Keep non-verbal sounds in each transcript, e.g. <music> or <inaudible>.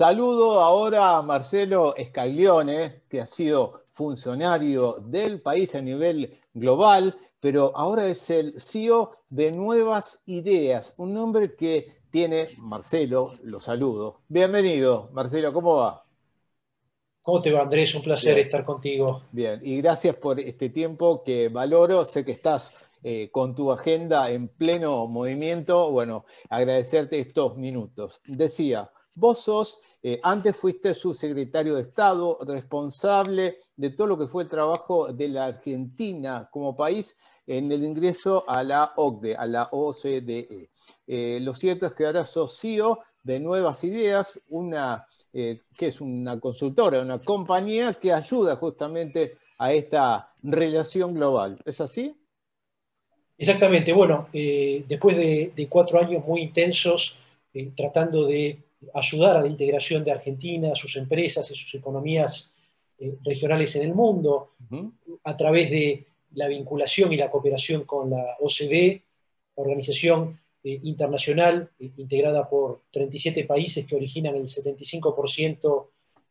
Saludo ahora a Marcelo Escaglione, que ha sido funcionario del país a nivel global, pero ahora es el CEO de Nuevas Ideas, un nombre que tiene Marcelo, lo saludo. Bienvenido, Marcelo, ¿cómo va? ¿Cómo te va, Andrés? Un placer estar contigo. Bien, y gracias por este tiempo que valoro. Sé que estás eh, con tu agenda en pleno movimiento. Bueno, agradecerte estos minutos. Decía, vos sos, eh, antes fuiste subsecretario de Estado, responsable de todo lo que fue el trabajo de la Argentina como país en el ingreso a la OCDE, a la OCDE. Eh, lo cierto es que ahora sos CEO de Nuevas Ideas, una eh, que es una consultora, una compañía que ayuda justamente a esta relación global. ¿Es así? Exactamente. Bueno, después de, cuatro años muy intensos tratando de ayudar a la integración de Argentina, sus empresas y sus economías regionales en el mundo, a través de la vinculación y la cooperación con la OCDE, organización eh, internacional eh, integrada por 37 países que originan el 75%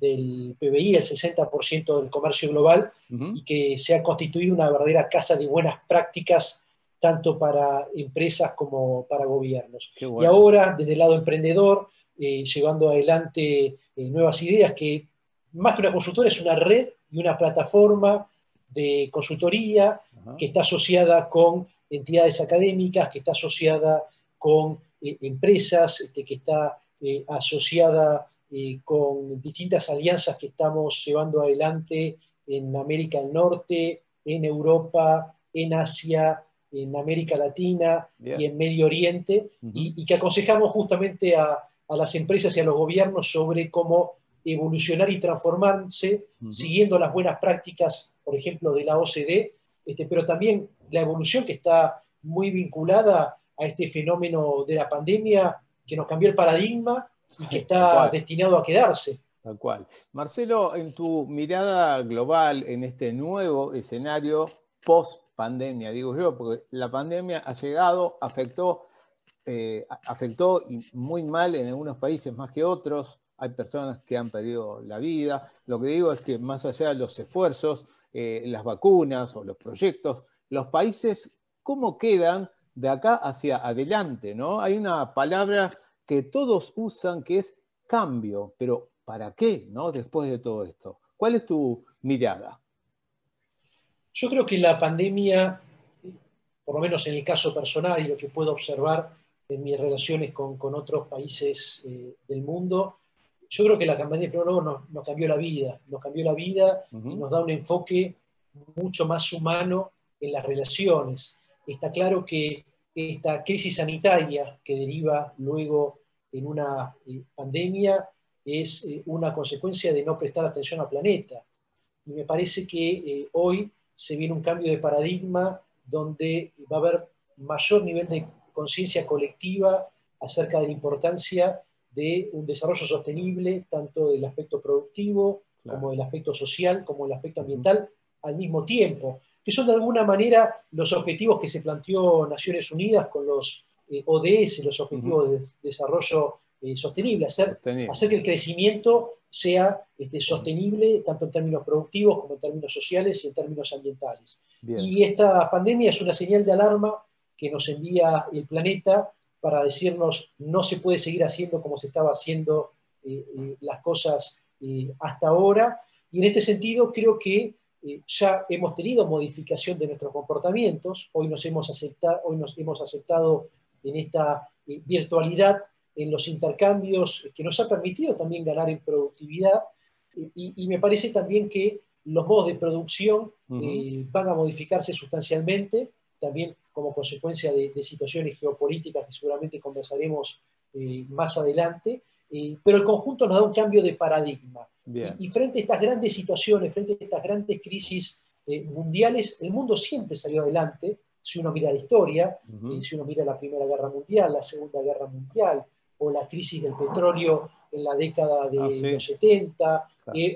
del PBI, el 60% del comercio global, y que se ha constituido una verdadera casa de buenas prácticas tanto para empresas como para gobiernos. Y ahora, desde el lado emprendedor, eh, llevando adelante nuevas ideas que, más que una consultora, es una red y una plataforma de consultoría que está asociada con entidades académicas, que está asociada con eh, empresas, este, que está eh, asociada eh, con distintas alianzas que estamos llevando adelante en América del Norte, en Europa, en Asia, en América Latina y en Medio Oriente, y, que aconsejamos justamente a, las empresas y a los gobiernos sobre cómo evolucionar y transformarse siguiendo las buenas prácticas, por ejemplo, de la OCDE, este, pero también la evolución que está muy vinculada a este fenómeno de la pandemia que nos cambió el paradigma y que <laughs> está destinado a quedarse. Tal cual. Marcelo, en tu mirada global en este nuevo escenario post pandemia, digo yo, porque la pandemia ha llegado, afectó, eh, afectó muy mal en algunos países más que otros, hay personas que han perdido la vida. Lo que digo es que más allá de los esfuerzos, eh, las vacunas o los proyectos, los países, ¿cómo quedan de acá hacia adelante? ¿no? Hay una palabra que todos usan que es cambio, pero ¿para qué ¿no? después de todo esto? ¿Cuál es tu mirada? Yo creo que la pandemia, por lo menos en el caso personal y lo que puedo observar en mis relaciones con, otros países eh, del mundo, yo creo que la campaña de nos, nos cambió la vida, nos cambió la vida y nos da un enfoque mucho más humano en las relaciones. Está claro que esta crisis sanitaria que deriva luego en una eh, pandemia es eh, una consecuencia de no prestar atención al planeta. Y me parece que eh, hoy se viene un cambio de paradigma donde va a haber mayor nivel de conciencia colectiva acerca de la importancia de un desarrollo sostenible, tanto del aspecto productivo como del aspecto social, como del aspecto ambiental, al mismo tiempo, que son de alguna manera los objetivos que se planteó Naciones Unidas con los eh, ODS, los Objetivos de Desarrollo eh, Sostenible, hacer, hacer, que el crecimiento sea este, sostenible tanto en términos productivos como en términos sociales y en términos ambientales. Y esta pandemia es una señal de alarma que nos envía el planeta para decirnos no se puede seguir haciendo como se estaba haciendo eh, eh, las cosas eh, hasta ahora. Y en este sentido creo que ya hemos tenido modificación de nuestros comportamientos. Hoy nos hemos aceptado, hoy nos hemos aceptado en esta virtualidad, en los intercambios, que nos ha permitido también ganar en productividad. Y, me parece también que los modos de producción van a modificarse sustancialmente. También como consecuencia de, situaciones geopolíticas que seguramente conversaremos eh, más adelante, eh, pero el conjunto nos da un cambio de paradigma. Y, frente a estas grandes situaciones, frente a estas grandes crisis eh, mundiales, el mundo siempre salió adelante, si uno mira la historia, si uno mira la Primera Guerra Mundial, la Segunda Guerra Mundial, o la crisis del petróleo en la década de ah, los 70,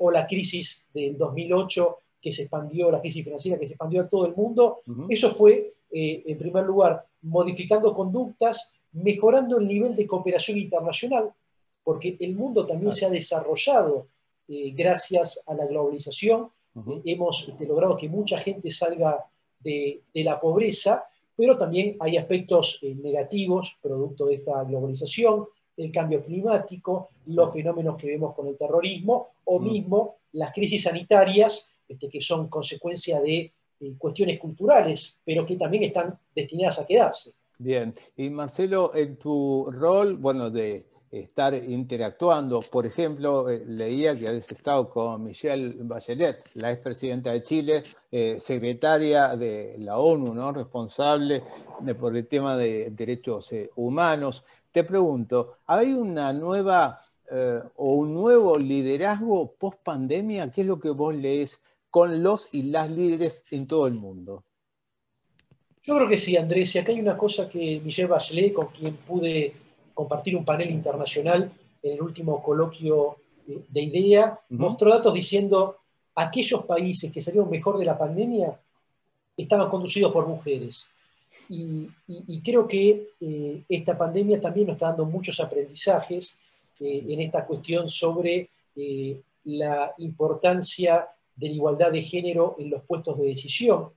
o la crisis del 2008 que se expandió, la crisis financiera que se expandió a todo el mundo, eso fue eh, en primer lugar, modificando conductas, mejorando el nivel de cooperación internacional. porque el mundo también se ha desarrollado eh, gracias a la globalización. Eh, hemos este, logrado que mucha gente salga de, la pobreza, pero también hay aspectos eh, negativos producto de esta globalización, el cambio climático, los fenómenos que vemos con el terrorismo o mm. mismo las crisis sanitarias este, que son consecuencia de cuestiones culturales, pero que también están destinadas a quedarse. Bien, y Marcelo, en tu rol, bueno, de estar interactuando. Por ejemplo, eh, leía que habéis estado con Michelle Bachelet, la expresidenta de Chile, eh, secretaria de la ONU, responsable por el tema de derechos eh, humanos. Te pregunto, ¿hay una nueva o un nuevo liderazgo post pandemia? ¿Qué es lo que vos lees con los y las líderes en todo el mundo? Yo creo que sí, Andrés. Y acá hay una cosa que Michelle Bachelet, con quien pude compartir un panel internacional en el último coloquio de IDEA, mostró datos diciendo aquellos países que salieron mejor de la pandemia estaban conducidos por mujeres. Y, creo que eh, esta pandemia también nos está dando muchos aprendizajes eh, en esta cuestión sobre eh, la importancia de la igualdad de género en los puestos de decisión,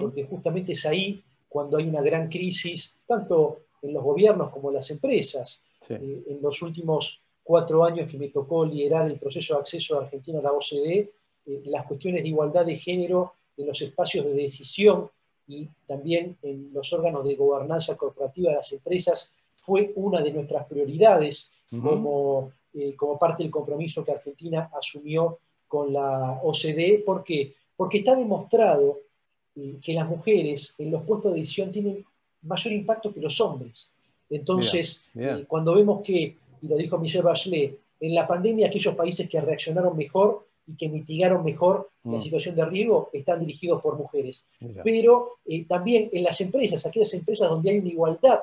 porque justamente es ahí cuando hay una gran crisis, tanto en los gobiernos como en las empresas. Eh, en los últimos cuatro años que me tocó liderar el proceso de acceso de Argentina a la OCDE, eh, las cuestiones de igualdad de género en los espacios de decisión y también en los órganos de gobernanza corporativa de las empresas fue una de nuestras prioridades como, eh, como parte del compromiso que Argentina asumió con la OCDE. ¿Por qué? Porque está demostrado que las mujeres en los puestos de decisión tienen mayor impacto que los hombres. Entonces, eh, cuando vemos que, y lo dijo Michelle Bachelet, en la pandemia aquellos países que reaccionaron mejor y que mitigaron mejor la mm. situación de riesgo están dirigidos por mujeres. Pero eh, también en las empresas, aquellas empresas donde hay una igualdad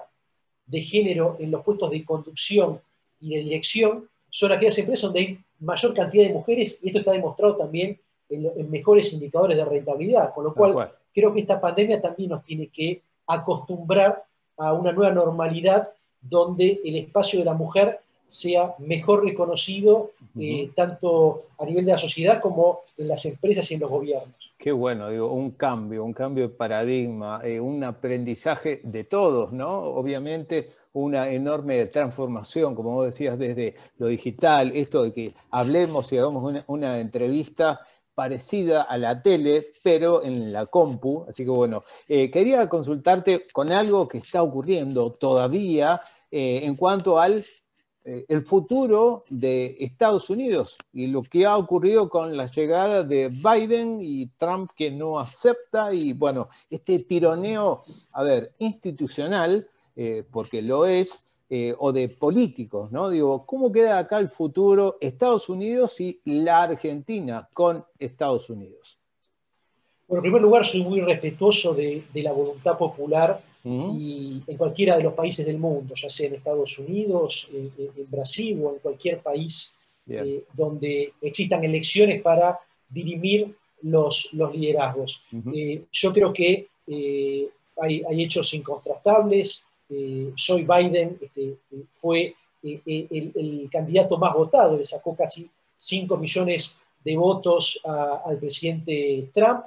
de género en los puestos de conducción y de dirección, son aquellas empresas donde hay mayor cantidad de mujeres y esto está demostrado también en, mejores indicadores de rentabilidad. Con lo cual, creo que esta pandemia también nos tiene que acostumbrar a una nueva normalidad donde el espacio de la mujer sea mejor reconocido eh, tanto a nivel de la sociedad como en las empresas y en los gobiernos. Qué bueno, digo, un cambio, un cambio de paradigma, eh, un aprendizaje de todos, ¿no? Obviamente una enorme transformación, como vos decías, desde lo digital, esto de que hablemos y hagamos una, una entrevista parecida a la tele, pero en la compu. Así que bueno, eh, quería consultarte con algo que está ocurriendo todavía eh, en cuanto al eh, el futuro de Estados Unidos y lo que ha ocurrido con la llegada de Biden y Trump que no acepta y bueno, este tironeo, a ver, institucional, porque lo es, eh, o de políticos, ¿no? Digo, ¿cómo queda acá el futuro Estados Unidos y la Argentina con Estados Unidos? Bueno, en primer lugar, soy muy respetuoso de, la voluntad popular y en cualquiera de los países del mundo, ya sea en Estados Unidos, en, Brasil o en cualquier país eh, donde existan elecciones para dirimir los, los liderazgos. Eh, yo creo que hay, hay, hechos incontrastables, eh, Joe Biden este, eh, fue eh, el, candidato más votado, le sacó casi 5 millones de votos al presidente Trump.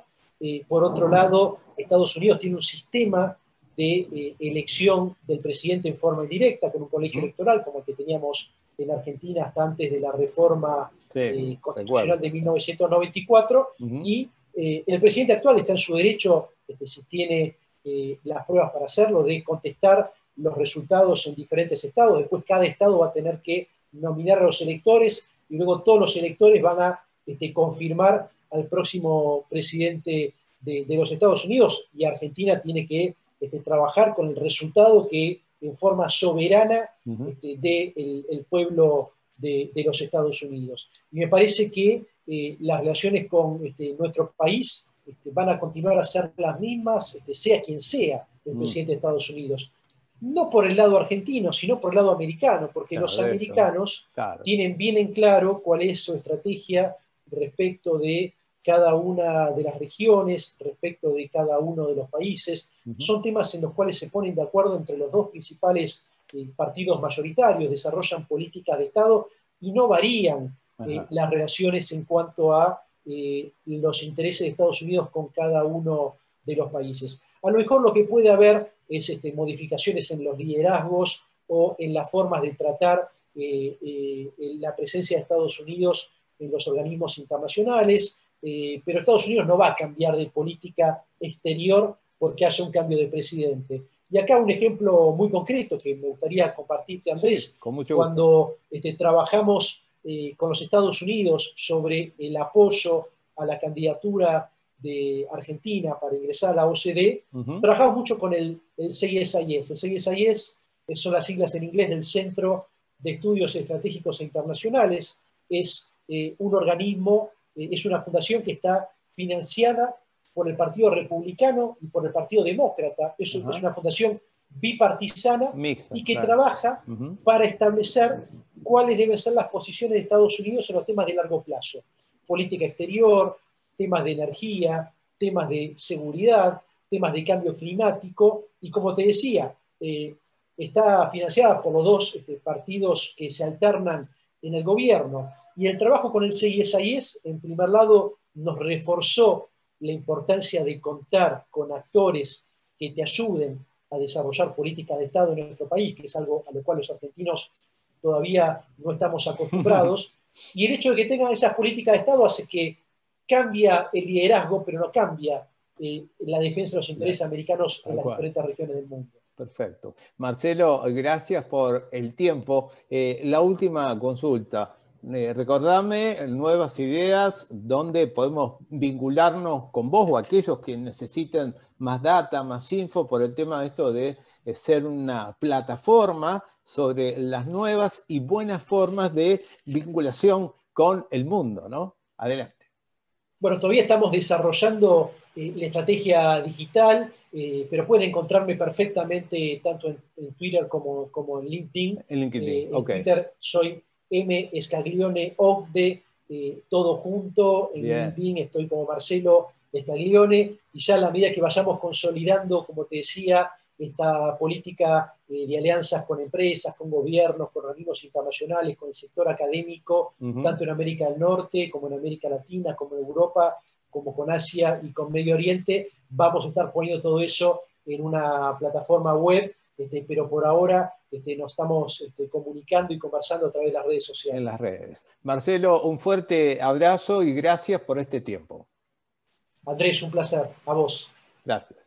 por otro lado, Estados Unidos tiene un sistema de elección del presidente en forma indirecta, con un colegio electoral como el que teníamos en Argentina hasta antes de la reforma constitucional de 1994, y el presidente actual está en su derecho, este, si tiene eh, las pruebas para hacerlo, de contestar los resultados en diferentes estados. Después cada estado va a tener que nominar a los electores y luego todos los electores van a este, confirmar al próximo presidente de, los Estados Unidos y Argentina tiene que este, trabajar con el resultado que en forma soberana este, de el, pueblo de, los Estados Unidos. Y me parece que eh, las relaciones con nuestro país este, van a continuar a ser las mismas, este, sea quien sea el mm. presidente de Estados Unidos. No por el lado argentino, sino por el lado americano, porque los americanos tienen bien en claro cuál es su estrategia respecto de cada una de las regiones, respecto de cada uno de los países. Son temas en los cuales se ponen de acuerdo entre los dos principales partidos mayoritarios, desarrollan políticas de Estado y no varían las relaciones en cuanto a los intereses de Estados Unidos con cada uno de los países. A lo mejor lo que puede haber es este, modificaciones en los liderazgos o en las formas de tratar eh, eh, la presencia de Estados Unidos en los organismos internacionales, eh, pero Estados Unidos no va a cambiar de política exterior porque haya un cambio de presidente. Y acá un ejemplo muy concreto que me gustaría compartirte, Andrés, cuando este, trabajamos con los Estados Unidos sobre el apoyo a la candidatura de Argentina para ingresar a la OCDE, trabajamos mucho con el, el CISIS. El CISIS son las siglas en inglés del Centro de Estudios Estratégicos e Internacionales. Es eh, un organismo, eh, es una fundación que está financiada por el Partido Republicano y por el Partido Demócrata. Es, es una fundación bipartisana y que trabaja para establecer cuáles deben ser las posiciones de Estados Unidos en los temas de largo plazo. Política exterior, temas de energía, temas de seguridad, temas de cambio climático y como te decía, eh, está financiada por los dos este, partidos que se alternan en el gobierno. Y el trabajo con el CISIS, en primer lado, nos reforzó la importancia de contar con actores que te ayuden a desarrollar políticas de Estado en nuestro país, que es algo a lo cual los argentinos todavía no estamos acostumbrados. <laughs> Y el hecho de que tengan esas políticas de Estado hace que cambia el liderazgo, pero no cambia eh, la defensa de los intereses americanos en las diferentes regiones del mundo. Perfecto. Marcelo, gracias por el tiempo. Eh, la última consulta. Eh, recordame nuevas ideas donde podemos vincularnos con vos o aquellos que necesiten más data, más info por el tema de esto de ser una plataforma sobre las nuevas y buenas formas de vinculación con el mundo, ¿no? Adelante. Bueno, todavía estamos desarrollando eh, la estrategia digital, eh, pero pueden encontrarme perfectamente tanto en, Twitter como, como, en LinkedIn. En LinkedIn, eh, en Twitter soy M. Escaglione Ogde, todo junto. En LinkedIn estoy como Marcelo Escaglione, y ya a la medida que vayamos consolidando, como te decía, esta política eh, de alianzas con empresas, con gobiernos, con organismos internacionales, con el sector académico, tanto en América del Norte como en América Latina, como en Europa, como con Asia y con Medio Oriente. Vamos a estar poniendo todo eso en una plataforma web, este, pero por ahora este, nos estamos este, comunicando y conversando a través de las redes sociales. En las redes. Marcelo, un fuerte abrazo y gracias por este tiempo. Andrés, un placer. A vos. Gracias.